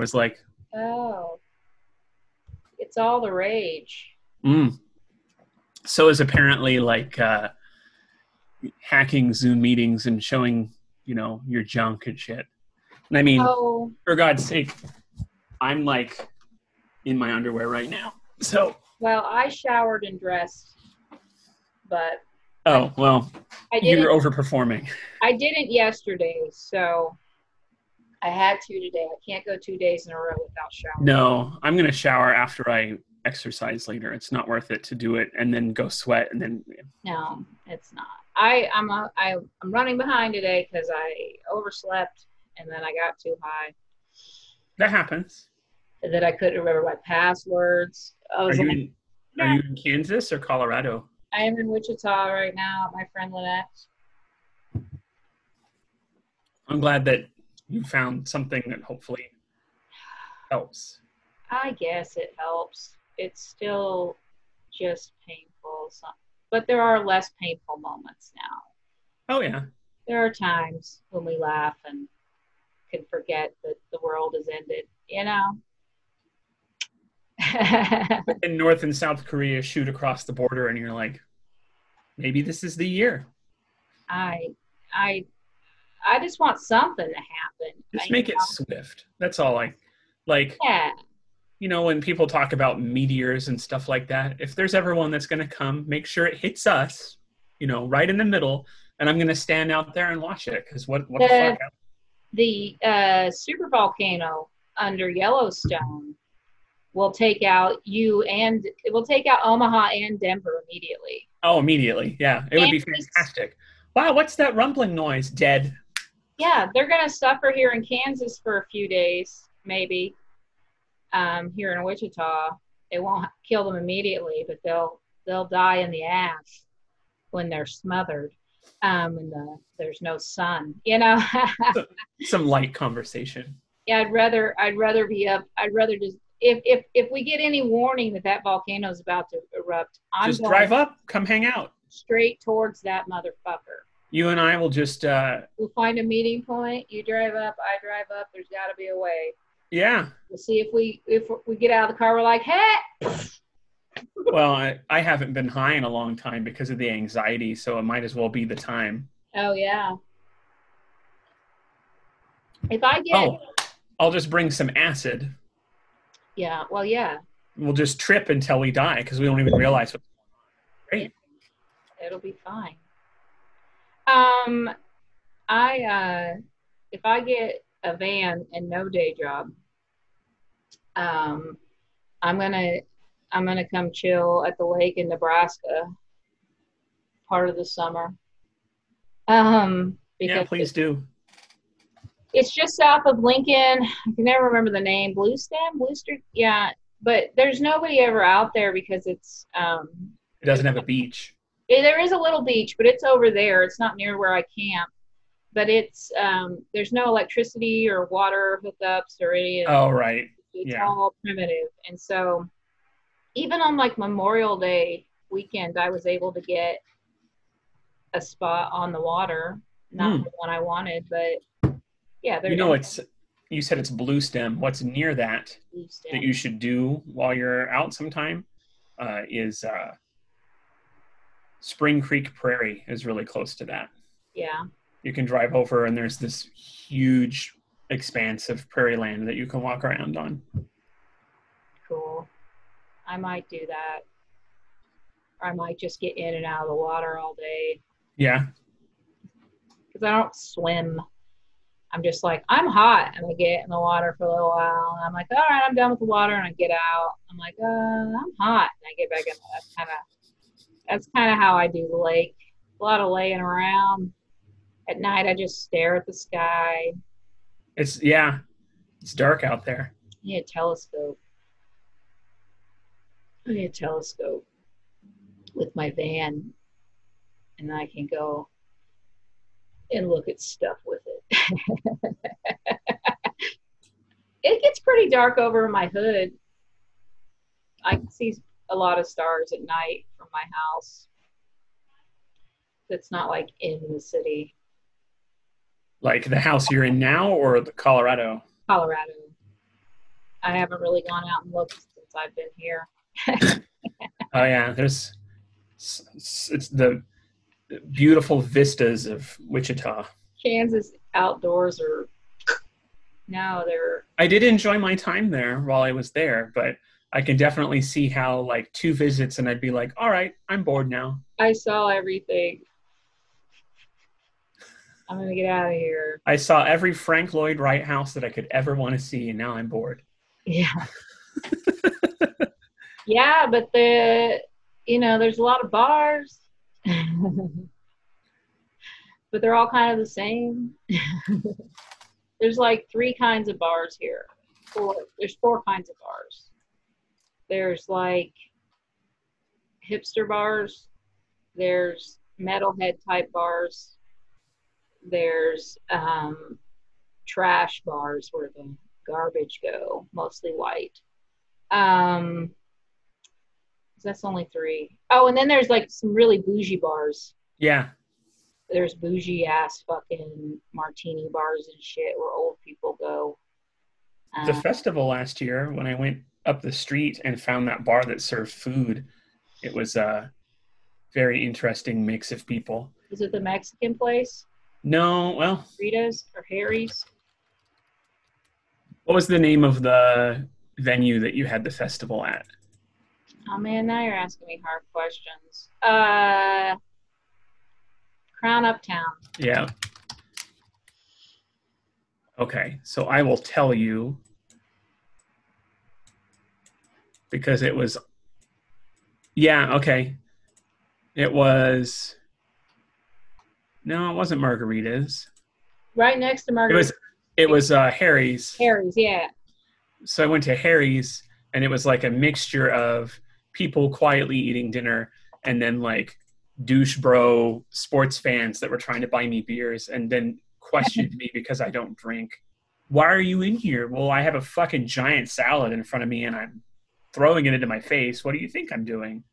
was like, Oh, it's all the rage. mm. So is apparently like uh, hacking Zoom meetings and showing, you know, your junk and shit. And I mean, Oh, for God's sake, I'm like in my underwear right now. So, well, I showered and dressed, but oh well, I didn't. you're overperforming. I didn't yesterday, so I had to today. I can't go two days in a row without showering. No, I'm gonna shower after I exercise later. It's not worth it to do it and then go sweat and then No, it's not. I I'm a, I I'm running behind today because I overslept and then I got too high that happens. then I couldn't remember my passwords. I Are was you like, in, are you in Kansas or Colorado? I am in Wichita right now at my friend Lynette's. I'm glad that you found something that hopefully helps. I guess it helps. It's still just painful, but there are less painful moments now. Oh yeah. There are times when we laugh and can forget that the world has ended, you know? In North and South Korea shoot across the border and you're like, maybe this is the year. I, I, I just want something to happen. Just make you it swift. That's all I like. Yeah, you know, when people talk about meteors and stuff like that, if there's ever one that's going to come, make sure it hits us, you know, right in the middle. And I'm going to stand out there and watch it because what, what the The- fuck? the uh, super volcano under Yellowstone will take out you and it will take out Omaha and Denver immediately. Oh, immediately. Yeah, it would be fantastic. Wow, what's that rumbling noise? Dead. Yeah, they're gonna suffer here in Kansas for a few days, maybe. Um, here in Wichita, it won't kill them immediately, but they'll they'll die in the ash when they're smothered. Um, and the, there's no sun, you know. Some light conversation. yeah, I'd rather I'd rather be up. I'd rather just if if if we get any warning that that volcano is about to erupt, I'm just going drive up, come hang out. straight towards that motherfucker. You and I will just, uh, We'll find a meeting point. You drive up, I drive up. There's got to be a way. yeah. We'll see if we if we get out of the car. We're like, hey, Well, I, I haven't been high in a long time because of the anxiety, so it might as well be the time. oh yeah. If I get Oh, I'll just bring some acid. yeah, well yeah, We'll just trip until we die because we don't even realize what. Great. it'll be fine. Um, I uh, if I get a van and no day job, um, I'm gonna I'm gonna come chill at the lake in Nebraska part of the summer. Um, because Yeah, please do. it's just south of Lincoln. I can never remember the name. Blue Stem, Blue Street. Yeah, but there's nobody ever out there because it's um, It doesn't have a beach. There is a little beach, but it's over there. It's not near where I camp. But it's um, there's no electricity or water hookups or any. Oh, right. it's yeah. all primitive, and so even on like Memorial Day weekend, I was able to get a spot on the water. Not Hmm. the one I wanted, but yeah, there You know, it's you said it's blue stem. What's near that that you should do while you're out sometime uh, is uh, Spring Creek Prairie is really close to that. yeah. You can drive over and there's this huge expanse of prairie land that you can walk around on. Cool. I might do that. Or I might just get in and out of the water all day Yeah, because I don't swim. I'm just like, I'm hot. And I get in the water for a little while. And I'm like, all right, I'm done with the water. And I get out. I'm like, uh, I'm hot. And I get back in. That's kind of, that's kind of how I do the lake. A lot of laying around. At night, I just stare at the sky. it's yeah, it's dark out there. I need a telescope. I need a telescope with my van, and I can go and look at stuff with it. it gets pretty dark over my hood. I can see a lot of stars at night from my house. It's not like in the city, Like the house you're in now or the Colorado. Colorado. I haven't really gone out and looked since I've been here. Oh yeah, there's s- s- it's the beautiful vistas of Wichita. Kansas outdoors are no, they're I did enjoy my time there while I was there, but I can definitely see how like two visits and I'd be like, all right, I'm bored now. I saw everything. I'm gonna get out of here. I saw every Frank Lloyd Wright house that I could ever want to see, and now I'm bored. Yeah. yeah, but the you know, there's a lot of bars. but they're all kind of the same. there's like three kinds of bars here. Four there's four kinds of bars. There's like hipster bars, there's metalhead type bars, there's um trash bars where the garbage go, mostly white. Um, that's only three. Oh, and then there's like some really bougie bars. Yeah, There's bougie ass fucking martini bars and shit where old people go. the Uh, festival last year when I went up the street and found that bar that served food, it was a very interesting mix of people. is it the Mexican place? No, well, Rita's or Harry's? what was the name of the venue that you had the festival at? Oh man, now you're asking me hard questions. Uh, Crown Uptown. Yeah. Okay, so I will tell you because it was Yeah, okay. It was No, it wasn't margaritas. Right next to margaritas It was it was uh Harry's. Harry's, yeah. So I went to Harry's and it was like a mixture of people quietly eating dinner and then like douche bro sports fans that were trying to buy me beers and then questioned me because I don't drink. Why are you in here? Well, I have a fucking giant salad in front of me and I'm throwing it into my face. What do you think I'm doing?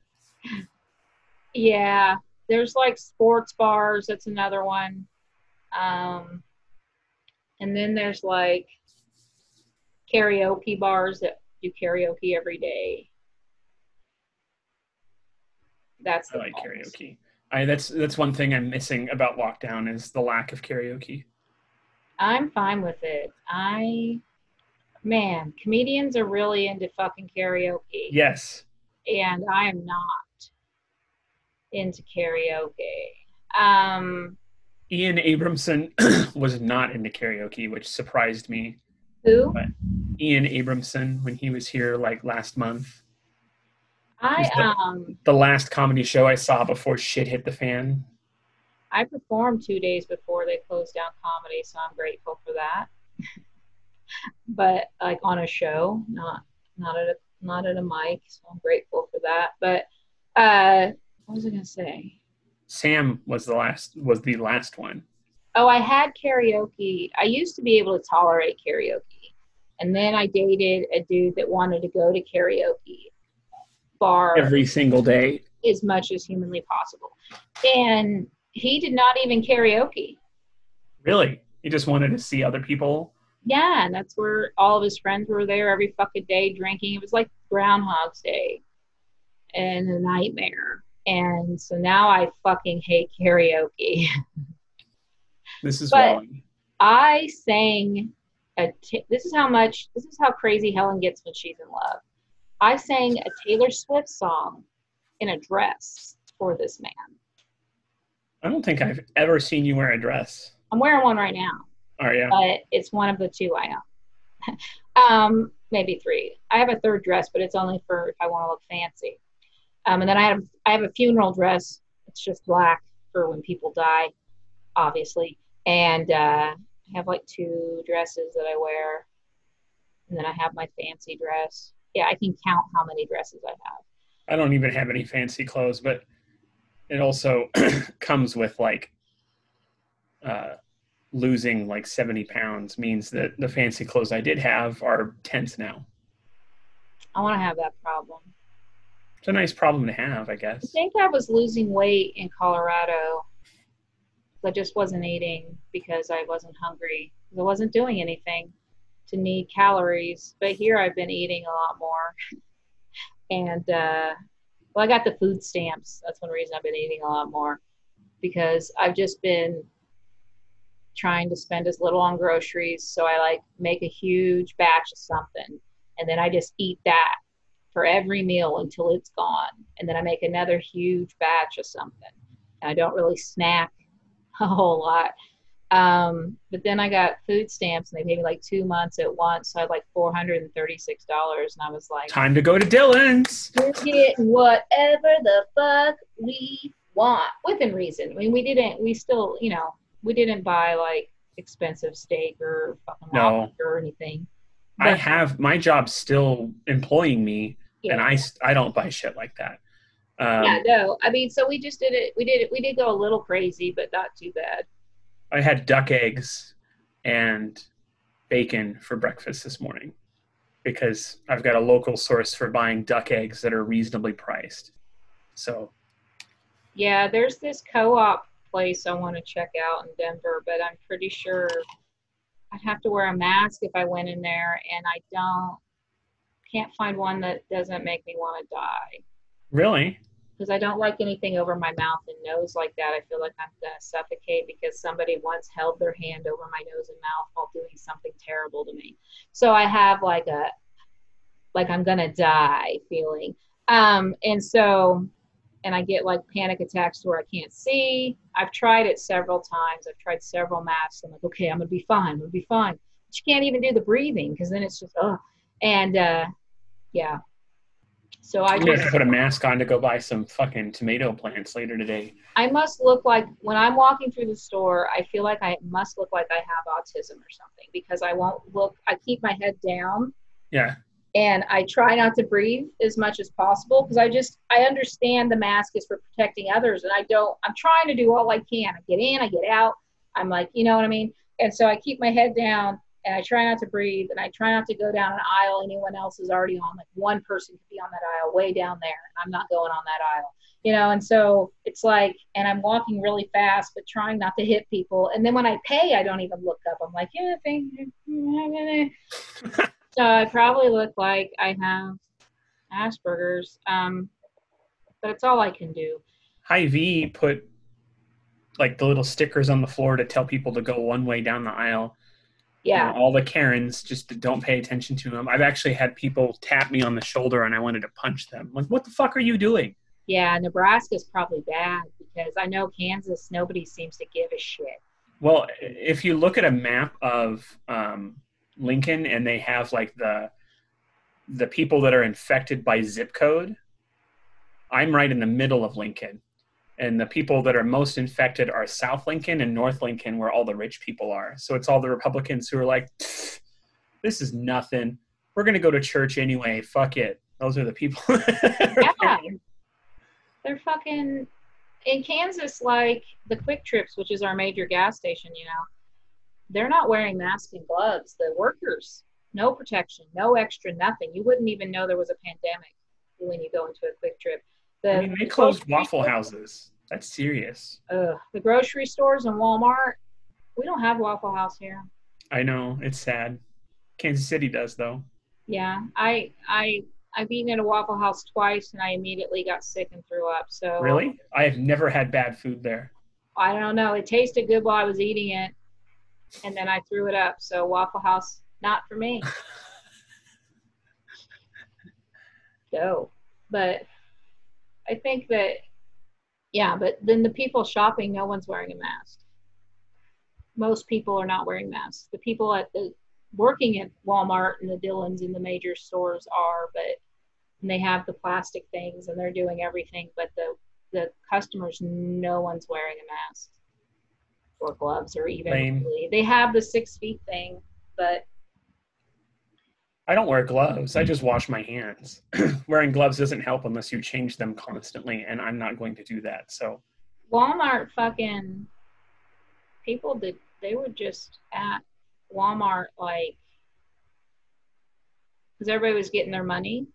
Yeah, there's like sports bars. That's another one. Um, and then there's like karaoke bars that do karaoke every day. That's I the like karaoke. I that's that's one thing I'm missing about lockdown is the lack of karaoke. I'm fine with it. I, man, comedians are really into fucking karaoke, Yes. and I am not into karaoke. Um, Ian Abramson was not into karaoke, which surprised me. who? Ian Abramson when he was here like last month. I the- um. The last comedy show I saw before shit hit the fan. I performed two days before they closed down comedy, so I'm grateful for that. But like on a show, not not at a not at a mic, so I'm grateful for that. But uh, what was I gonna say? Sam was the last was the last one. Oh, I had karaoke. I used to be able to tolerate karaoke, and then I dated a dude that wanted to go to karaoke bar Every single day. as much as humanly possible, and he did not even karaoke. Really? He just wanted to see other people. Yeah, and that's where all of his friends were there every fucking day drinking. It was like Groundhog's Day and a nightmare. And so now I fucking hate karaoke. This is But- wrong. I sang a t- this is how much this is how crazy Helen gets when she's in love. I sang a Taylor Swift song in a dress for this man. I don't think I've ever seen you wear a dress. I'm wearing one right now. Are you? but it's one of the two I own. um, maybe three. I have a third dress, but it's only for if I want to look fancy. Um, and then I have I have a funeral dress. It's just black for when people die, obviously. And uh, I have like two dresses that I wear, and then I have my fancy dress. Yeah, I can count how many dresses I have. I don't even have any fancy clothes, but it also comes with like uh, losing like 70 pounds means that the fancy clothes I did have are tense now. I want to have that problem. It's a nice problem to have, I guess. I think I was losing weight in Colorado. I just wasn't eating because I wasn't hungry. I wasn't doing anything. to need calories. But here I've been eating a lot more. And uh, well, I got the food stamps. That's one reason I've been eating a lot more because I've just been trying to spend as little on groceries. So I like make a huge batch of something and then I just eat that for every meal until it's gone. And then I make another huge batch of something. And I don't really snack a whole lot. Um, but then I got food stamps and they paid me like two months at once. So I had like $436. And I was like, Time to go to Dillons. we're whatever the fuck we want within reason. I mean, we didn't, we still, you know, we didn't buy like expensive steak or fucking No. or anything. I have my job still employing me, and I I don't buy shit like that. Um, yeah, no. I mean, so we just did it. We did it. We did go a little crazy, but not too bad. I had duck eggs and bacon for breakfast this morning because I've got a local source for buying duck eggs that are reasonably priced. So Yeah, there's this co-op place I want to check out in Denver, but I'm pretty sure I'd have to wear a mask if I went in there, and I don't can't find one that doesn't make me want to die really, because I don't like anything over my mouth and nose like that. I feel like I'm gonna suffocate because somebody once held their hand over my nose and mouth while doing something terrible to me. So I have like a like I'm gonna die feeling. Um, and so and I get like panic attacks where I can't see. I've tried it several times. I've tried several masks. I'm like, okay, I'm gonna be fine. I'm gonna be fine. But you can't even do the breathing because then it's just oh, and uh, yeah. So I just have to put a mask on to go buy some fucking tomato plants later today. I must look like when I'm walking through the store, I feel like I must look like I have autism or something because I won't look, I keep my head down Yeah, and I try not to breathe as much as possible because I just, I understand the mask is for protecting others and I don't, I'm trying to do all I can. I get in, I get out. I'm like, you know what I mean? And so I keep my head down and I try not to breathe and I try not to go down an aisle anyone else is already on. Like one person could be on that aisle way down there and I'm not going on that aisle you know and so it's like and i'm walking really fast but trying not to hit people and then when i pay i don't even look up i'm like yeah thank you so i probably look like i have asperger's um but it's all i can do Hy-Vee put like the little stickers on the floor to tell people to go one way down the aisle. yeah And all the Karens just don't pay attention to them. I've actually had people tap me on the shoulder and I wanted to punch them. Like, what the fuck are you doing? yeah nebraska's probably bad because i know kansas nobody seems to give a shit Well, if you look at a map of um, Lincoln and they have like the the people that are infected by zip code, I'm right in the middle of Lincoln. And the people that are most infected are South Lincoln and North Lincoln, where all the rich people are. So it's all the Republicans who are like, this is nothing. We're going to go to church anyway. Fuck it. Those are the people. yeah they're fucking in kansas like the QuikTrips which is our major gas station you know they're not wearing masks and gloves the workers no protection no extra nothing you wouldn't even know there was a pandemic when you go into a QuikTrip the, I mean, they closed Waffle stores- Houses. That's serious. Ugh, the grocery stores and walmart we don't have waffle house here I know. It's sad. Kansas City does, though. yeah i i i've eaten at a waffle house twice and i immediately got sick and threw up so Really? I have never had bad food there. I don't know. It tasted good while I was eating it, and then I threw it up. So Waffle House, not for me. Go, but I think that, yeah. But then the people shopping, no one's wearing a mask. Most people are not wearing masks. The people at the working at Walmart and the Dillons and the major stores are, but and they have the plastic things and they're doing everything. But the the customers, no one's wearing a mask or gloves or even they have the six feet thing, but I don't wear gloves. I just wash my hands. Wearing gloves doesn't help unless you change them constantly, and I'm not going to do that. So, Walmart fucking people did they were just at Walmart like because everybody was getting their money.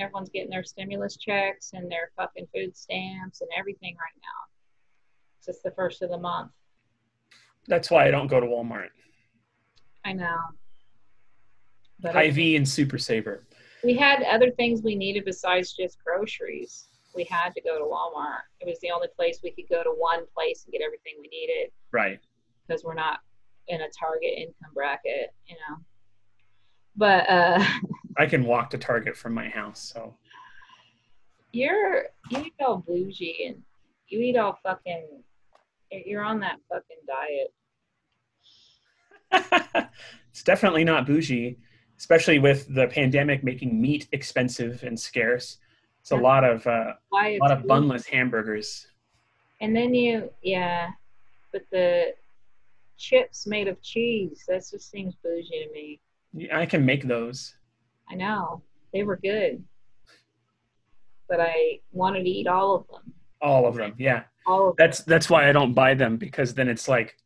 Everyone's getting their stimulus checks and their fucking food stamps and everything right now. It's just the first of the month. That's why I don't go to Walmart. I know. But Hy-Vee and Super Saver. we had other things we needed besides just groceries. We had to go to Walmart. It was the only place we could go to one place and get everything we needed Right. because we're not in a target income bracket, you know. But uh I can walk to Target from my house, so you're you eat all bougie and you eat all fucking you're on that fucking diet. it's definitely not bougie, especially with the pandemic making meat expensive and scarce. It's a lot of uh, a lot of bougie. bunless hamburgers. And then you yeah, but the chips made of cheese, that just seems bougie to me. Yeah, I can make those. I know. They were good. But I wanted to eat all of them. All of them. Yeah. All of That's that's why I don't buy them because then it's like,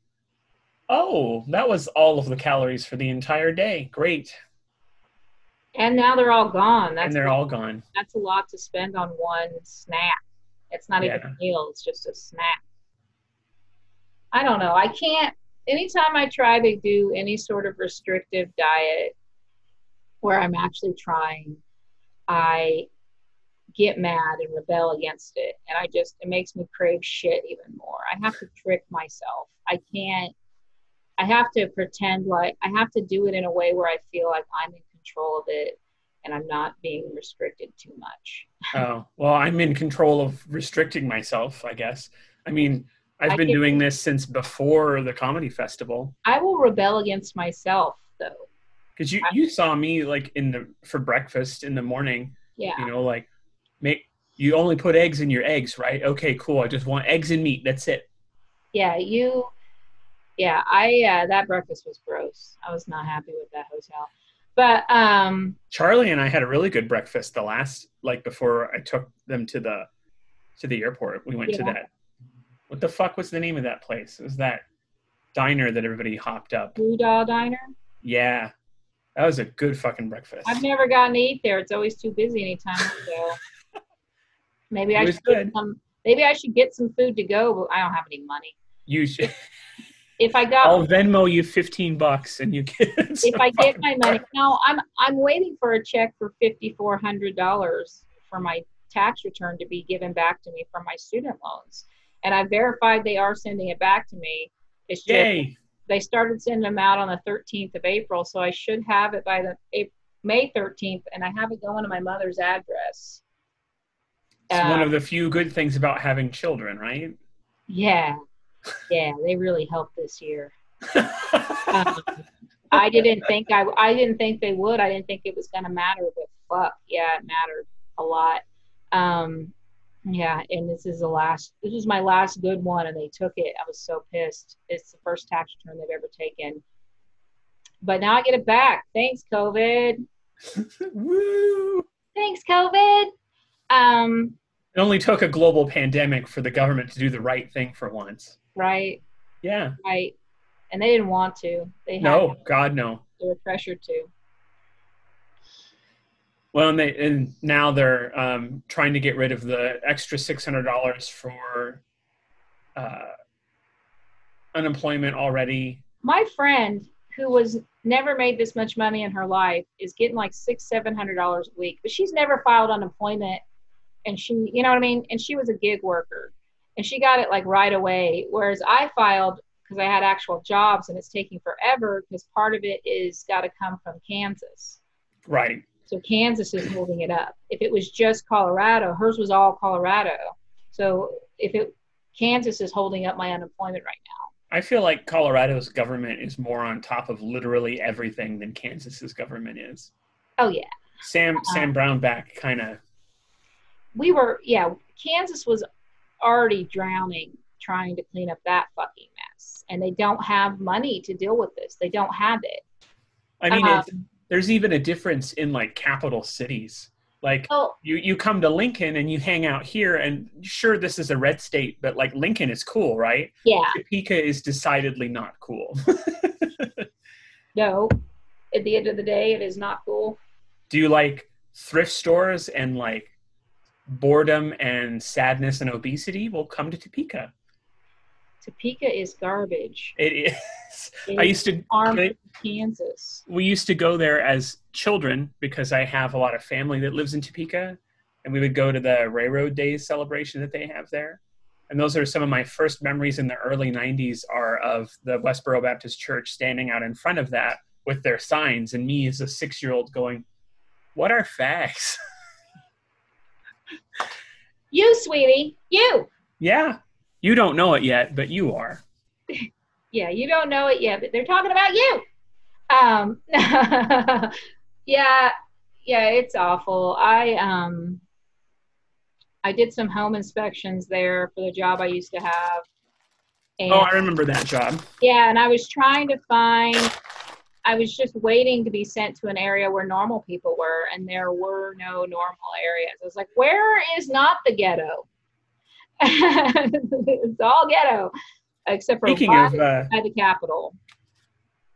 oh, that was all of the calories for the entire day. Great. and now they're all gone. That's and they're all gone. that's a lot to spend on one snack. It's not even a meal, it's just a snack. I don't know. I can't anytime I try to do any sort of restrictive diet where I'm actually trying, I get mad and rebel against it. And I just it makes me crave shit even more. I have to trick myself. I can't I have to pretend like I have to do it in a way where I feel like I'm in control of it and I'm not being restricted too much. Oh, well, I'm in control of restricting myself, I guess. I mean, I've I been doing this since before the comedy festival. I will rebel against myself though. Because you, you saw me like in the for breakfast in the morning, Yeah. you know, like make you only put eggs in your eggs, right? Okay, cool. I just want eggs and meat. That's it. Yeah, you yeah, I uh that breakfast was gross. I was not happy with that hotel. But um Charlie and I had a really good breakfast the last like before I took them to the to the airport. We went to that. What the fuck was the name of that place? It was that diner that everybody hopped up. Blue Diner. Yeah. That was a good fucking breakfast. I've never gotten to eat there. It's always too busy anytime I go. Maybe I should get some maybe I should get some food to go, but I don't have any money. You should, If I got I'll Venmo you fifteen bucks and you get. if I get my money, no, I'm I'm waiting for a check for fifty four hundred dollars for my tax return to be given back to me from my student loans, and I verified they are sending it back to me. It's just Yay! they started sending them out on the thirteenth of April, so I should have it by the April, May thirteenth, and I have it going to my mother's address. It's one Uh, of the few good things about having children, right? yeah, yeah, they really helped this year. Um, I didn't think I I didn't think they would. I didn't think it was gonna matter, but fuck, yeah, it mattered a lot. Um, yeah, and this is the last. This was my last good one, and they took it. I was so pissed. It's the first tax return they've ever taken. But now I get it back. Thanks, COVID. Woo! Thanks, COVID. Um, It only took a global pandemic for the government to do the right thing for once. right, Yeah. right. And they didn't want to. They had No, God, no. they were pressured to. Well, and they and now they're um, trying to get rid of the extra six hundred dollars for uh, unemployment already. my friend who was never made this much money in her life is getting like six seven hundred dollars a week but she's never filed unemployment and she you know what i mean? And she was a gig worker. And she got it like right away. Whereas i filed because i had actual jobs and it's taking forever because part of it is got to come from kansas. Right. so kansas is holding it up. If it was just colorado hers was all colorado. So if it kansas is holding up my unemployment right now. I feel like Colorado's government is more on top of literally everything than Kansas's government is. oh yeah. Sam Sam uh-huh. Brownback kind of we were yeah kansas was already drowning trying to clean up that fucking mess and they don't have money to deal with this they don't have it I mean, Um, there's even a difference in like capital cities. Like oh you, you come to Lincoln and you hang out here, and sure, this is a red state, but like Lincoln is cool, right? yeah Topeka is decidedly not cool. no at the end of the day it is not cool Do you like thrift stores and like boredom and sadness and obesity? will come to Topeka. Topeka is garbage. It is. I used to. Kansas. We used to go there as children because I have a lot of family that lives in Topeka, and we would go to the Railroad Days celebration that they have there. And those are some of my first memories in the early '90s. Are of the Westboro Baptist Church standing out in front of that with their signs, and me as a six-year-old going, "What are fags?" You, sweetie, you. Yeah. You don't know it yet, but you are. yeah, you don't know it yet, but they're talking about you. Um, yeah, yeah, it's awful. I um, I did some home inspections there for the job I used to have. And, oh, I remember that job. Yeah, and I was trying to find. I was just waiting to be sent to an area where normal people were, and there were no normal areas. I was like, "Where is not the ghetto?" it's all ghetto, except for Speaking of, uh, at the Capitol.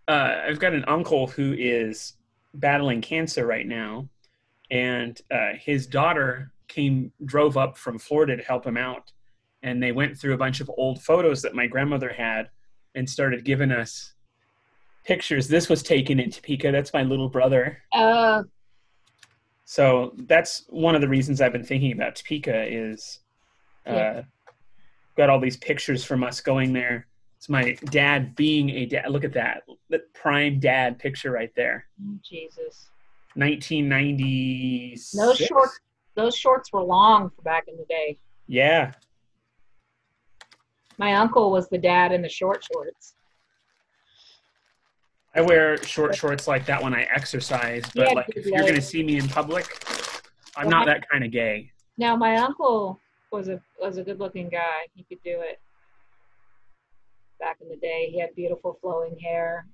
Uh, I've got an uncle who is battling cancer right now, and uh, his daughter came drove up from Florida to help him out, and they went through a bunch of old photos that my grandmother had, and started giving us pictures. This was taken in Topeka. That's my little brother. Uh, so that's one of the reasons I've been thinking about Topeka is yeah. Uh, got all these pictures from us going there. It's my dad being a dad. Look at that. The prime dad picture right there. Oh, Jesus. 1990. Those shorts, those shorts were long for back in the day. Yeah. My uncle was the dad in the short shorts. I wear short shorts like that when I exercise, but yeah, like if you're going to see me in public, I'm well, not that kind of gay. Now my uncle was a was a good looking guy. He could do it. Back in the day, he had beautiful flowing hair,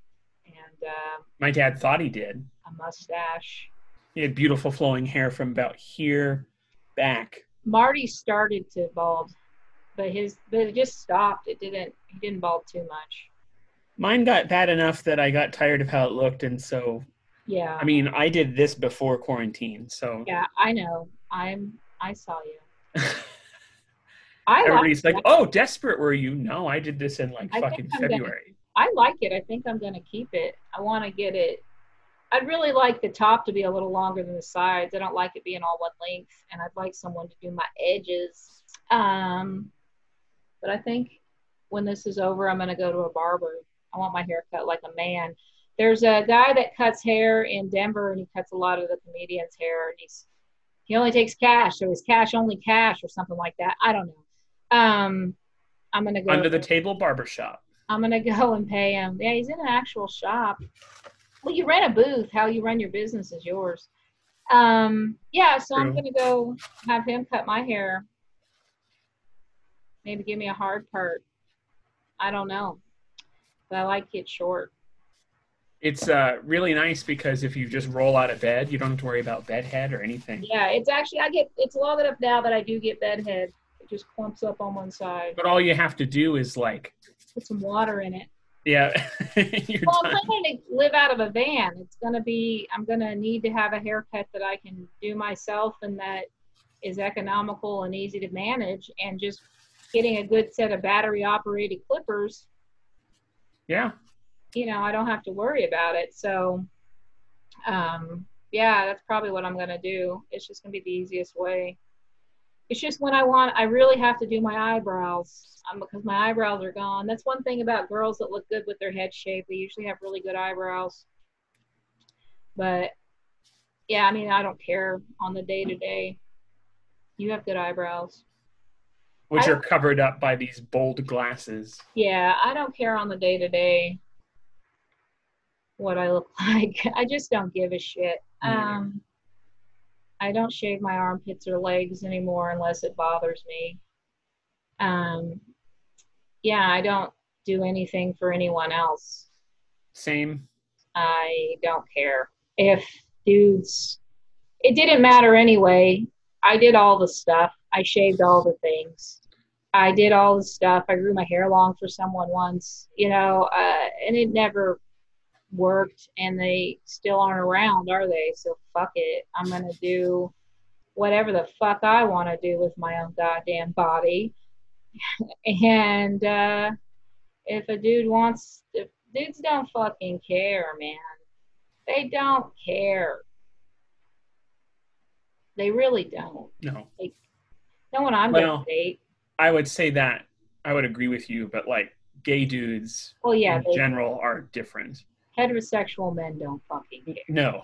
and uh, my dad thought he did a mustache. He had beautiful flowing hair from about here back. Marty started to bald, but his but it just stopped. It didn't. He didn't bald too much. Mine got bad enough that I got tired of how it looked, and so. Yeah. I mean, I did this before quarantine, so. Yeah, I know. I'm. I saw you. I Everybody's like, "Oh, desperate were you?" No, I did this in like I fucking February. Gonna, I like it. I think I'm gonna keep it. I want to get it. I'd really like the top to be a little longer than the sides. I don't like it being all one length, and I'd like someone to do my edges. Um, but I think when this is over, I'm gonna go to a barber. I want my hair cut like a man. There's a guy that cuts hair in Denver, and he cuts a lot of the comedians' hair, and he's he only takes cash, so he's cash only cash or something like that. I don't know. Um, I'm gonna go under the table barbershop. I'm gonna go and pay him. Yeah, he's in an actual shop. Well, you rent a booth. How you run your business is yours. Um, yeah, so True. I'm gonna go have him cut my hair. Maybe give me a hard part. I don't know, I like it short. It's uh, really nice because if you just roll out of bed, you don't have to worry about bed head or anything. Yeah, it's actually I get it's long enough now that I do get bed head It just clumps up on one side. But all you have to do is like put some water in it. Yeah. well, I'm going to live out of a van. It's going to be, I'm going to need to have a haircut that I can do myself and that is economical and easy to manage. And just getting a good set of battery operated clippers. Yeah. You know, I don't have to worry about it. So, um, yeah, that's probably what I'm going to do. It's just going to be the easiest way. It's just when I want, I really have to do my eyebrows um, because my eyebrows are gone. That's one thing about girls that look good with their head shape. They usually have really good eyebrows. But yeah, I mean, I don't care on the day to day. You have good eyebrows. Which are covered up by these bold glasses. Yeah, I don't care on the day to day what I look like. I just don't give a shit. Um, I don't shave my armpits or legs anymore unless it bothers me. Um, yeah, I don't do anything for anyone else. Same. I don't care if dudes. It didn't matter anyway. I did all the stuff. I shaved all the things. I did all the stuff. I grew my hair long for someone once, you know, uh, and it never worked and they still aren't around, are they? So fuck it. I'm gonna do whatever the fuck I want to do with my own goddamn body. and uh, if a dude wants, if dudes don't fucking care, man, they don't care. They really don't. No. No one I'm Well, gonna date. I would say that I would agree with you, but like gay dudes Well, yeah, in general are different. heterosexual men don't fucking care. No,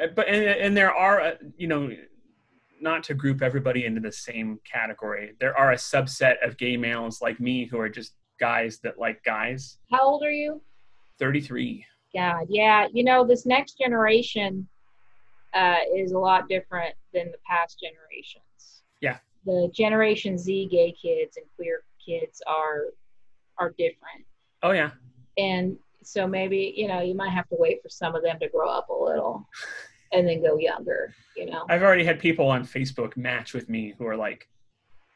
Uh, but and, and there are uh, you know not to group everybody into the same category. There are a subset of gay males like me who are just guys that like guys. How old are you? Thirty three. God, yeah. You know, this next generation uh, is a lot different than the past generations. Yeah. The Generation Z gay kids and queer kids are are different, Oh yeah. and so maybe you know you might have to wait for some of them to grow up a little, and then go younger. You know. I've already had people on Facebook match with me who are like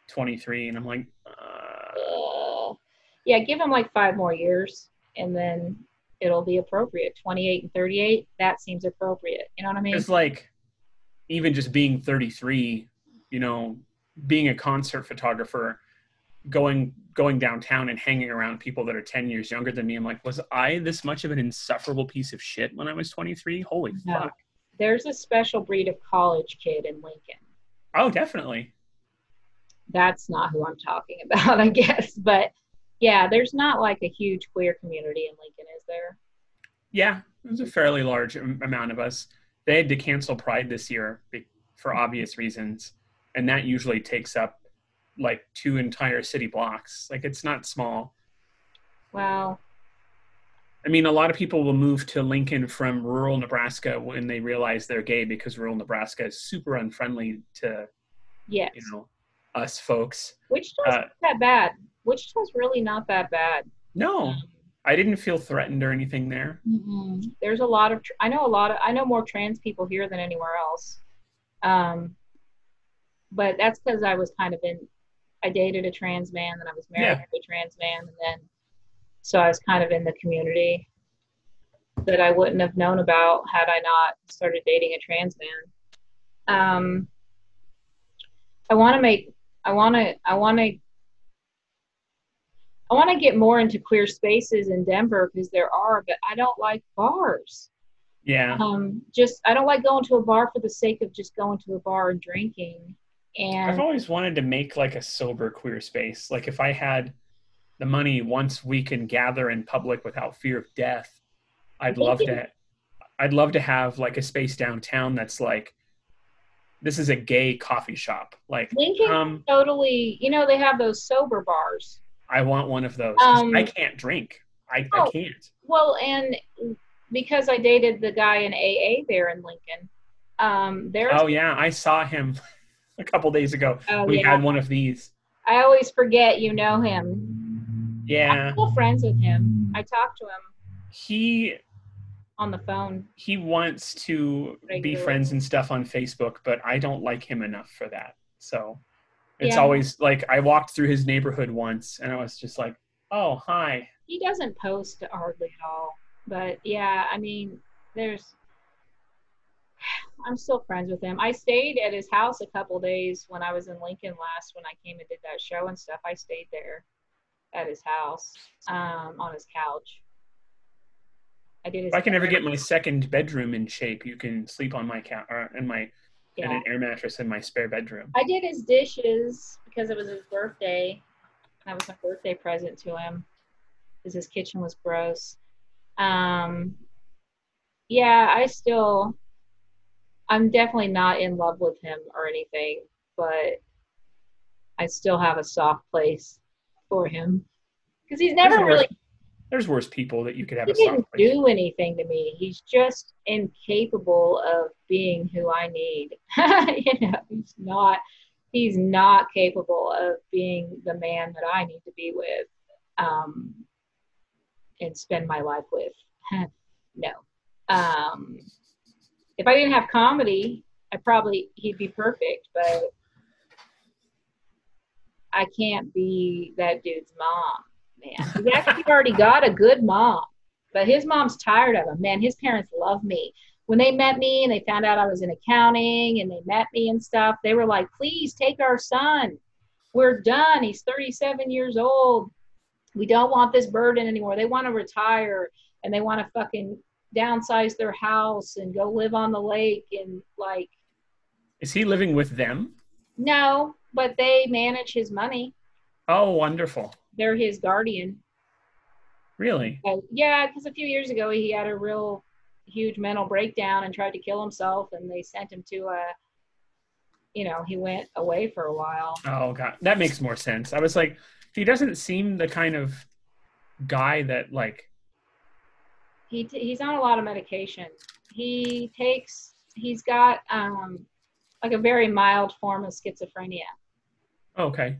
twenty three, and I'm like. Uh, Uh, yeah, give them like five more years, and then it'll be appropriate. Twenty eight and thirty eight. That seems appropriate. You know what I mean? it's like even just being 33 you know being a concert photographer going going downtown and hanging around people that are 10 years younger than me i'm like was i this much of an insufferable piece of shit when i was 23 holy No. fuck There's a special breed of college kid in Lincoln. oh definitely that's not who I'm talking about, I guess. But yeah, there's not like a huge queer community in Lincoln, is there? yeah there's a fairly large amount of us they had to cancel pride this year for obvious reasons and that usually takes up like two entire city blocks like it's not small Well, I mean, a lot of people will move to Lincoln from rural Nebraska when they realize they're gay because rural Nebraska is super unfriendly to yes. you know us folks. Wichita's uh, not that bad. Wichita's really not that bad. No, I didn't feel threatened or anything there. Mm-mm. There's a lot of, tr- I know a lot of, I know more trans people here than anywhere else. Um, but that's because I was kind of in, I dated a trans man, then I was married Yeah. to a trans man, and then, so I was kind of in the community that I wouldn't have known about had I not started dating a trans man. Um, I want to make, I want to, I want to I want to get more into queer spaces in Denver because there are, but I don't like bars. Yeah, Um, just I don't like going to a bar for the sake of just going to a bar and drinking. I've always wanted to make like a sober queer space. Like if I had the money once we can gather in public without fear of death, I'd love to. I'd love to have like a space downtown that's like, this is a gay coffee shop. Like, Lincoln um, totally, you know, they have those sober bars. I want one of those. Um, I can't drink. I, I Oh. can't. Well, and because I dated the guy in AA there in Lincoln, um, there's Oh yeah, I saw him a couple days ago. oh, we yeah, had one of these. I always forget you know him. Yeah, I'm still friends with him. I talk to him he on the phone. he wants to be friends and stuff on Facebook, but I don't like him enough for that. So it's Yeah. always like I walked through his neighborhood once and I was just like, "Oh, hi." he doesn't post hardly at all. But yeah, I mean, there's. I'm still friends with him. I stayed at his house a couple days when I was in Lincoln last when I came and did that show and stuff. I stayed there at his house um, on his couch. I did his. If I can ever get my second bedroom in shape, you can sleep on my couch or in my in Yeah. an air mattress in my spare bedroom. I did his dishes because it was his birthday. That was my birthday present to him because his kitchen was gross. Um, yeah, I still, I'm definitely not in love with him or anything, but I still have a soft place for him because he's never There's worse- really There's worse people that you could have he a didn't place. do anything to me. He's just incapable of being who I need. you know, he's not he's not capable of being the man that I need to be with um, and spend my life with. no. Um, if I didn't have comedy, I probably he'd be perfect, but I can't be that dude's mom, man. He's actually already got a good mom, but his mom's tired of him. Man, his parents love me. When they met me and they found out I was in accounting and they met me and stuff, they were like, please take our son. We're done. He's 37 years old. we don't want this burden anymore. They want to retire and they want to fucking downsize their house and go live on the lake and like Is he living with them? no, but they manage his money. Oh, wonderful. They're his guardian. Really? Yeah, because a few years ago he had a real huge mental breakdown and tried to kill himself, and they sent him to a, you know, he went away for a while. Oh god, that makes more sense. I was like, he doesn't seem the kind of guy that like He t- he's on a lot of medication. He takes he's got um like a very mild form of schizophrenia, okay,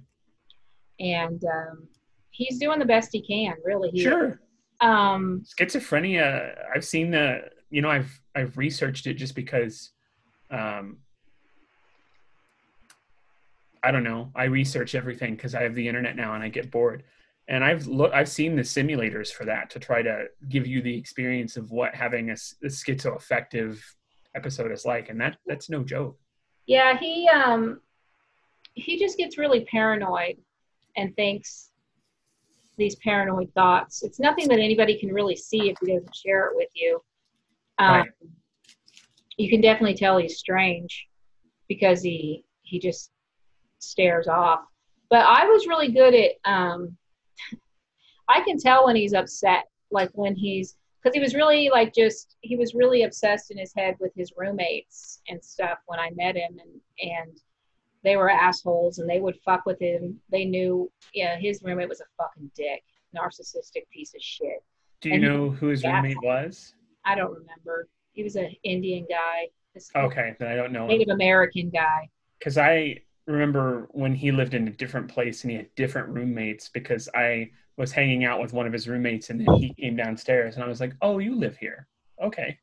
and um, he's doing the best he can. Really, he sure. um Schizophrenia. I've seen the. You know, I've I've researched it just because. Um, I don't know. I research everything because I have the internet now and I get bored. And I've look, I've seen the simulators for that to try to give you the experience of what having a, a schizoaffective episode is like, and that that's no joke. Yeah, he um he just gets really paranoid and thinks these paranoid thoughts. It's nothing that anybody can really see if he doesn't share it with you. Um, Right. You can definitely tell he's strange because he he just stares off. But I was really good at um I can tell when he's upset, like when he's because he was really like just he was really obsessed in his head with his roommates and stuff when I met him and and they were assholes and they would fuck with him. They knew yeah, his roommate was a fucking dick, narcissistic piece of shit. Do you And know who his roommate was? I don't remember. He was an Indian guy, Okay, then I don't know him. Native American guy. because I remember when he lived in a different place and he had different roommates because I was hanging out with one of his roommates and then he came downstairs and I was like, "Oh, you live here? Okay."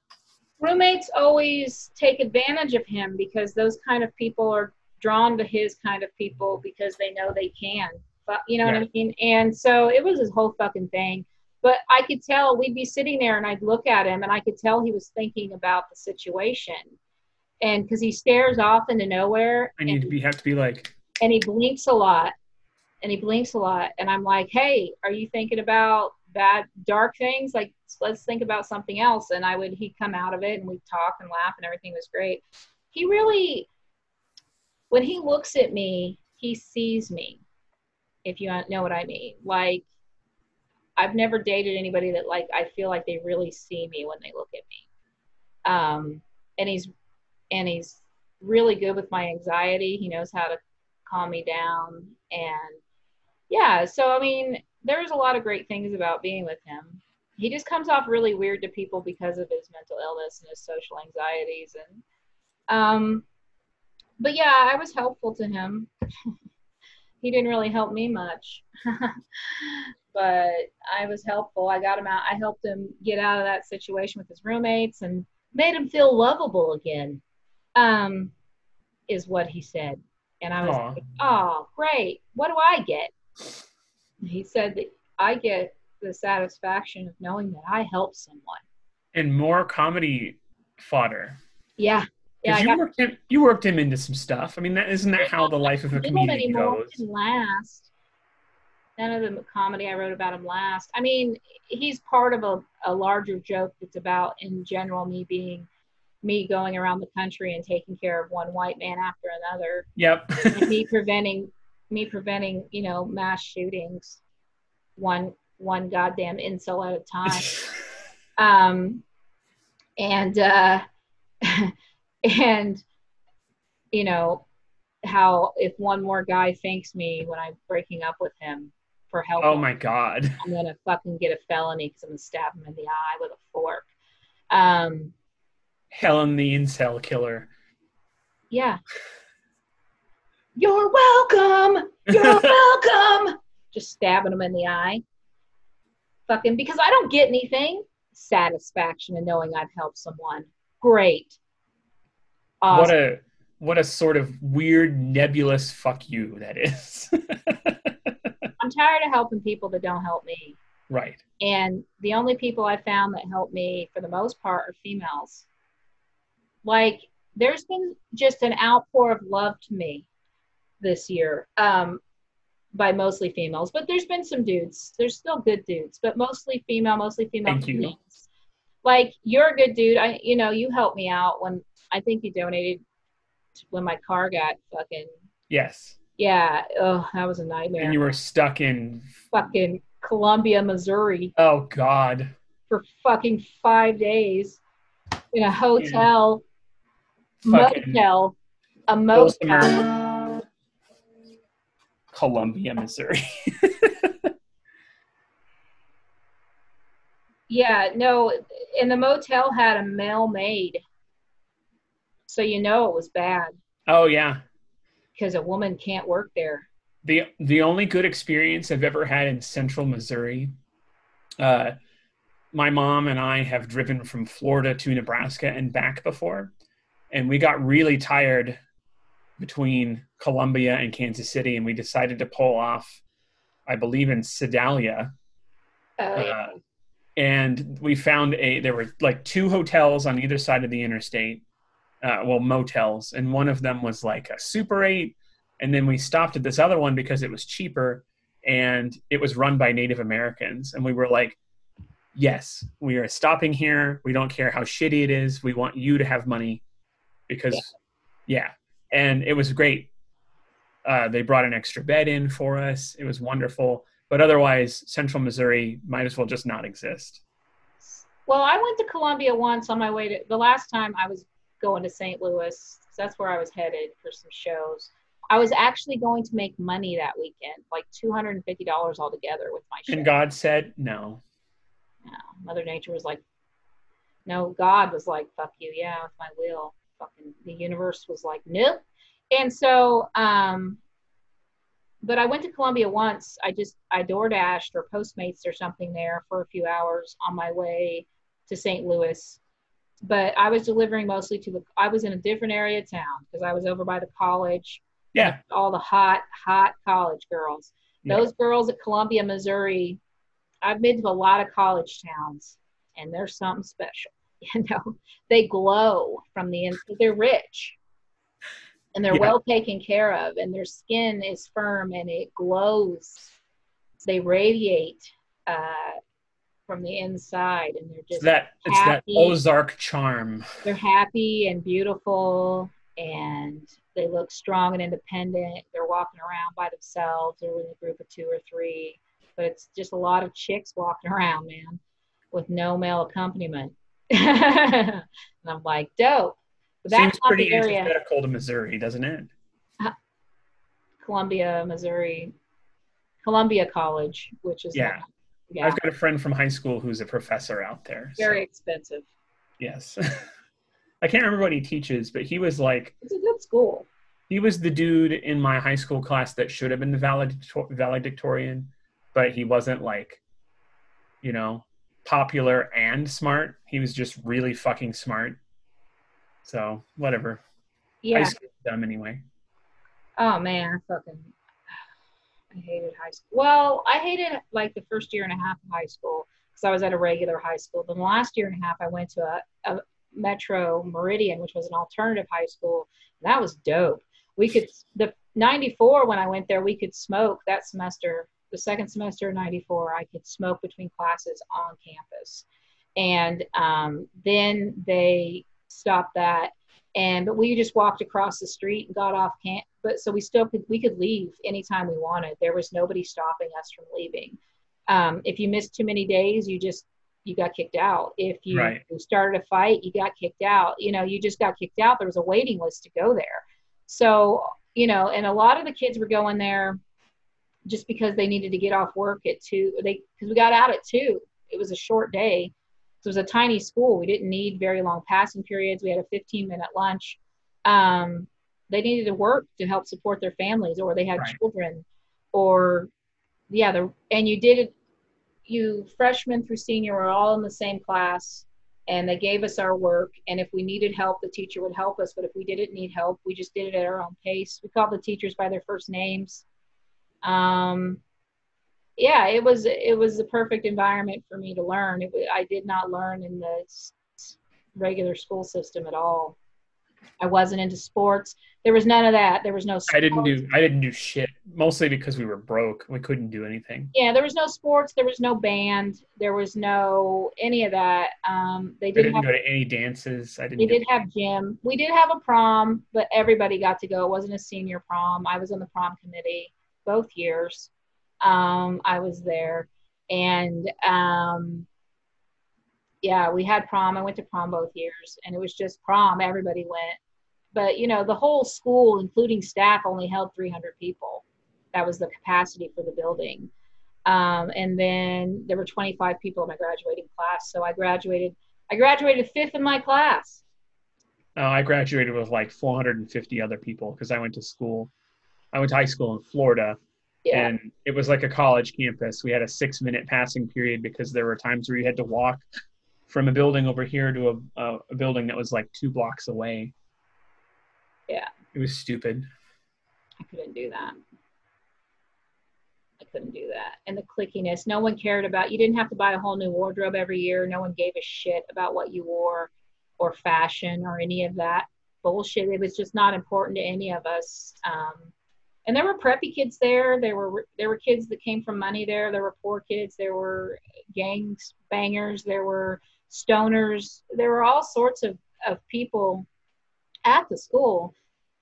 Roommates always take advantage of him because those kind of people are drawn to his kind of people because they know they can. But you know what I mean? And so it was his whole fucking thing. But I could tell we'd be sitting there and I'd look at him and I could tell he was thinking about the situation. And because he stares off into nowhere I need and, to be have to be like, and he blinks a lot and he blinks a lot and i'm like hey are you thinking about bad dark things? Like let's think about something else. And i would he'd come out of it and we'd talk and laugh and everything was great. He really when he looks at me he sees me if you know what i mean. Like i've never dated anybody that like i feel like they really see me when they look at me. Um and he's and he's really good with my anxiety. He knows how to calm me down. And yeah so i mean there's a lot of great things about being with him. He just comes off really weird to people because of his mental illness and his social anxieties and um but yeah i was helpful to him. He didn't really help me much but i was helpful. I got him out. I helped him get out of that situation with his roommates and made him feel lovable again um is what he said and i was Aw. like oh great what do i get he said that i get the satisfaction of knowing that i helped someone and more comedy fodder. yeah yeah you got worked him, you worked him into some stuff. I mean, that isn't that how the life of a comedian goes? than last. None of the comedy I wrote about him last. I mean, he's part of a, a larger joke that's about, in general, me being me going around the country and taking care of one white man after another, Yep. me preventing me preventing, you know, mass shootings, one one goddamn insult at a time. um, and uh, and you know how if one more guy thanks me when I'm breaking up with him for helping, oh my god. I'm gonna fucking get a felony because I'm gonna stab him in the eye with a fork. Um, Helen the incel killer. yeah. You're welcome. You're welcome. Just stabbing him in the eye. Fucking because I don't get anything. Satisfaction in knowing I've helped someone. Great. Awesome. What a what a sort of weird nebulous fuck you that is. I'm tired of helping people that don't help me. right. And the only people I found that help me for the most part are females. Like, there's been just an outpour of love to me this year. Um, by mostly females, but there's been some dudes. There's still good dudes, but mostly female, mostly female. Thank you. Like you're a good dude. I, you know, you helped me out when I think you donated when my car got fucking. Yes. Yeah. Oh, that was a nightmare. And you were stuck in fucking Columbia, Missouri oh god. for fucking five days in a hotel, Fucking motel, a motel. Columbia, Missouri. Yeah, no, and the motel had a male maid. So you know it was bad oh yeah. because a woman can't work there. the the only good experience I've ever had in Central Missouri. Uh, my mom and I have driven from Florida to Nebraska and back before, and we got really tired between Columbia and Kansas City, and we decided to pull off, I believe, in Sedalia. Uh, Uh, and we found a there were like two hotels on either side of the interstate uh, well motels and one of them was like a super 8 and then we stopped at this other one because it was cheaper and it was run by native americans and we were like yes we are stopping here. We don't care how shitty it is. We want you to have money because yeah, and it was great uh, they brought an extra bed in for us it was wonderful but otherwise central missouri might as well just not exist well, I went to Columbia once on my way to the last time I was going to St. Louis 'cause that's where I was headed for some shows. I was actually going to make money that weekend, like two hundred and fifty dollars altogether with my show. and god said no No, Mother Nature was like, no, God was like, fuck you, yeah, with my will. Fucking the universe was like, nope. And so, um, but I went to Columbia once. I just I door dashed or Postmates or something there for a few hours on my way to St. Louis. But I was delivering mostly to the. I was in a different area of town because I was over by the college. yeah All the hot, hot college girls. Yeah. Those girls at Columbia, Missouri. I've been to a lot of college towns, and they're something special. You know, they glow from the inside. They're rich, and they're Yeah. well taken care of, and their skin is firm and it glows. They radiate uh, from the inside, and they're it's just that it's that ozark charm they're happy and beautiful and they look strong and independent. They're walking around by themselves or with a group of two or three. But it's just a lot of chicks walking around, man, with no male accompaniment. and I'm like, dope. But that's seems pretty the area. antithetical to missouri doesn't it uh, Columbia, Missouri, Columbia College, which is Yeah. not- yeah, i've got a friend from high school who's a professor out there so- very expensive. yes i can't remember what he teaches but he was like It's a good school. he was the dude in my high school class that should have been the valedictor- valedictorian, but he wasn't like, you know, popular and smart. He was just really fucking smart. So whatever. Yeah. High school dumb anyway. Oh man, I fucking I hated high school. Well, I hated like the first year and a half of high school because I was at a regular high school. Then the last year and a half, I went to a, a Metro Meridian, which was an alternative high school. And that was dope. We could the '94 when I went there, we could smoke that semester. The second semester of '94, I could smoke between classes on campus, and um, then they stopped that. And but we just walked across the street and got off camp but so we still could we could leave anytime we wanted. There was nobody stopping us from leaving. Um, if you missed too many days you just you got kicked out. If you Right. started a fight you got kicked out. You know you just got kicked out. There was a waiting list to go there. So you know and a lot of the kids were going there just because they needed to get off work at two they because we got out at two it was a short day so it was a tiny school. We didn't need very long passing periods. We had a 15 minute lunch. Um, they needed to work to help support their families, or they had Right. children, or yeah, the and you did it. You freshmen through senior were all in the same class, and they gave us our work. And if we needed help, the teacher would help us. But if we didn't need help, we just did it at our own pace. We called the teachers by their first names. Um, yeah, it was it was the perfect environment for me to learn. It, I did not learn in the regular school system at all. I wasn't into sports. There was none of that. There was no. Sports. I didn't do. I didn't do shit. Mostly because we were broke. We couldn't do anything. Yeah, there was no sports. There was no band. There was no any of that. Um, they I did didn't have. go to any dances. I didn't. They do did have gym. We did have a prom, but everybody got to go. It wasn't a senior prom. I was on the prom committee both years. Um, I was there, and um, yeah, we had prom. I went to prom both years, and it was just prom. Everybody went, but you know, the whole school, including staff, only held 300 people. That was the capacity for the building. Um, and then there were 25 people in my graduating class. So I graduated. I graduated fifth in my class. Uh, I graduated with like 450 other people because I went to school. I went to high school in Florida, Yeah. and it was like a college campus. We had a six minute passing period because there were times where you had to walk from a building over here to a, a, a building that was like two blocks away. Yeah. It was stupid. I couldn't do that. I couldn't do that. And the clickiness, no one cared about. You didn't have to buy a whole new wardrobe every year. No one gave a shit about what you wore or fashion or any of that bullshit. It was just not important to any of us. Um, and there were preppy kids there. There were there were kids that came from money there. There were poor kids. There were gangs bangers. There were stoners. There were all sorts of of people at the school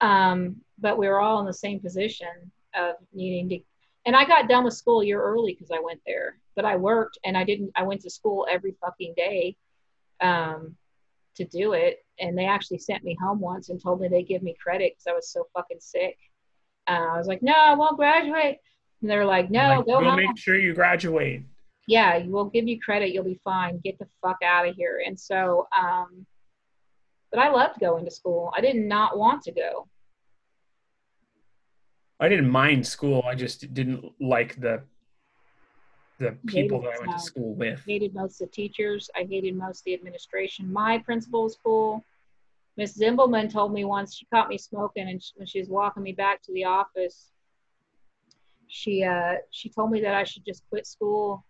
um, but we were all in the same position of needing to and i got done with school a year early because i went there but i worked and i didn't i went to school every fucking day um, to do it and they actually sent me home once and told me they'd give me credit because i was so fucking sick uh, i was like no i won't graduate and they're like no Like, go we'll home make sure you graduate. yeah, we'll give you credit. You'll be fine. Get the fuck out of here. And so, um, but I loved going to school. I did not want to go. I didn't mind school. I just didn't like the the people that I went to school with. Hated most of the teachers. I hated most of the administration. My principal was cool. Miss Zimbelman told me once she caught me smoking, and she, when she was walking me back to the office, she uh, she told me that I should just quit school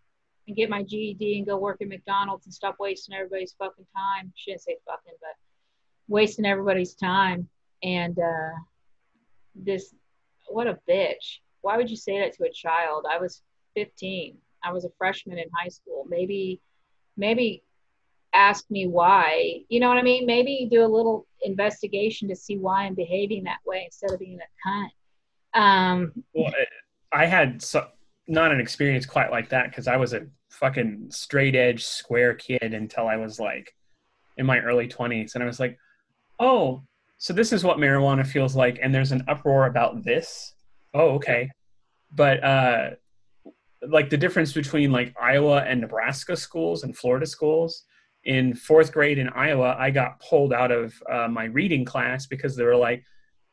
and get my GED and go work at McDonald's and stop wasting everybody's fucking time. She didn't say fucking, but wasting everybody's time. And uh, this, what a bitch. Why would you say that to a child? I was 15. I was a freshman in high school. Maybe, maybe ask me why. You know what I mean? Maybe do a little investigation to see why I'm behaving that way instead of being a cunt. Um, Well, I had so, not an experience quite like that because I was a fucking straight edge square kid until I was like in my early 20s. And I was like, oh, so this is what marijuana feels like. And there's an uproar about this. Oh, okay. But uh, like the difference between like Iowa and Nebraska schools and Florida schools. In fourth grade in Iowa, I got pulled out of uh, my reading class because they were like,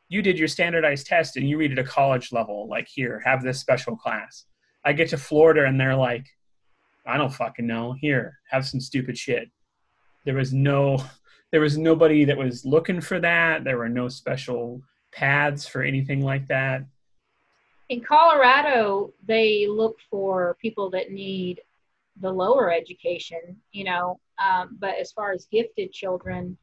you did your standardized test and you read at a college level. Like, here, have this special class. I get to Florida and they're like, I don't fucking know. Here, have some stupid shit. There was no, there was nobody that was looking for that. There were no special paths for anything like that. in Colorado, they look for people that need the lower education, you know. Um, but as far as gifted children,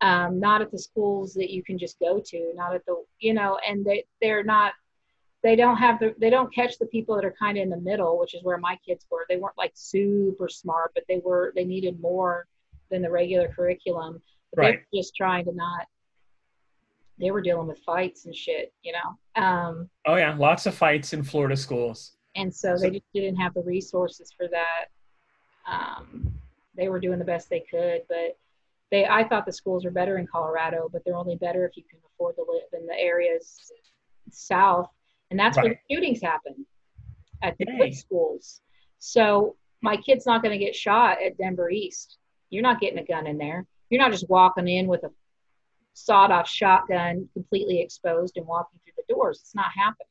um, not at the schools that you can just go to, not at the, you know, and they they're not, they don't have the, they don't catch the people that are kind of in the middle, which is where my kids were. They weren't like super smart, but they were, they needed more than the regular curriculum. But Right. they were just trying to not. They were dealing with fights and shit, you know. Um, Oh yeah, lots of fights in Florida schools. and so So- they just didn't have the resources for that. Um, they were doing the best they could, but they I thought the schools were better in Colorado, but they're only better if you can afford to live in the areas south, and that's where the shootings happen at the good schools. So my kid's not going to get shot at Denver East. You're not getting a gun in there. You're not just walking in with a sawed off shotgun completely exposed and walking through the doors. It's not happening.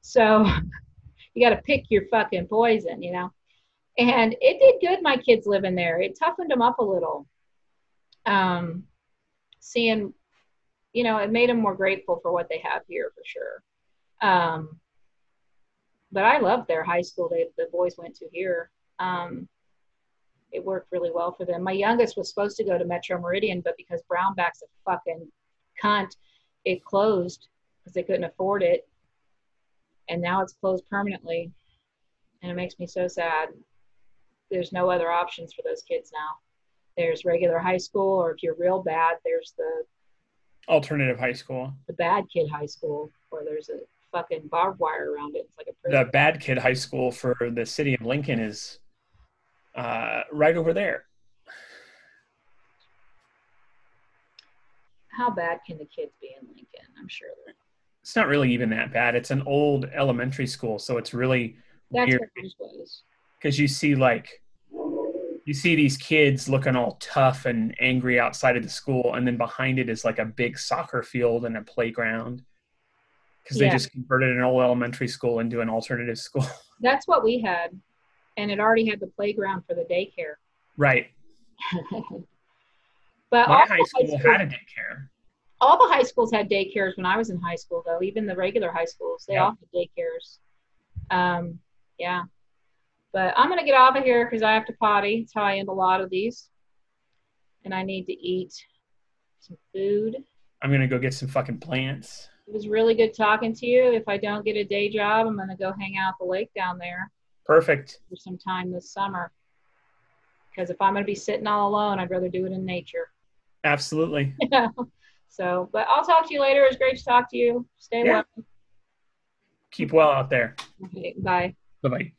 So you got to pick your fucking poison, you know. And it did good. My kids living there. It toughened them up a little. Um, seeing, you know, it made them more grateful for what they have here for sure. Um, but I loved their high school. They the boys went to here. Um, it worked really well for them. My youngest was supposed to go to Metro Meridian, but because Brownback's a fucking cunt, it closed because they couldn't afford it. And now it's closed permanently. And it makes me so sad. There's no other options for those kids now. There's regular high school, or if you're real bad, there's the Alternative high school. the bad kid high school where there's a fucking barbed wire around it. It's like a The bad kid high school for the city of Lincoln is uh, right over there. How bad can the kids be in Lincoln? I'm sure they're It's not really even that bad. It's an old elementary school, so it's really that's weird what this was. because you see like you see these kids looking all tough and angry outside of the school, and then behind it is like a big soccer field and a playground because they Yeah. just converted an old elementary school into an alternative school. That's what we had. And it already had the playground for the daycare. right. but My all high school schools, had a daycare. all the high schools had daycares when I was in high school, though. Even the regular high schools, they Yeah. all had daycares. Um, yeah. But I'm gonna get off of here because I have to potty. That's how I end a lot of these. And I need to eat some food. I'm gonna go get some fucking plants. It was really good talking to you. If I don't get a day job, I'm gonna go hang out at the lake down there Perfect. for some time this summer. Because if I'm gonna be sitting all alone, I'd rather do it in nature. Absolutely. so, but I'll talk to you later. It was great to talk to you. Stay Yeah. well. Keep well out there. Okay, bye. Bye bye.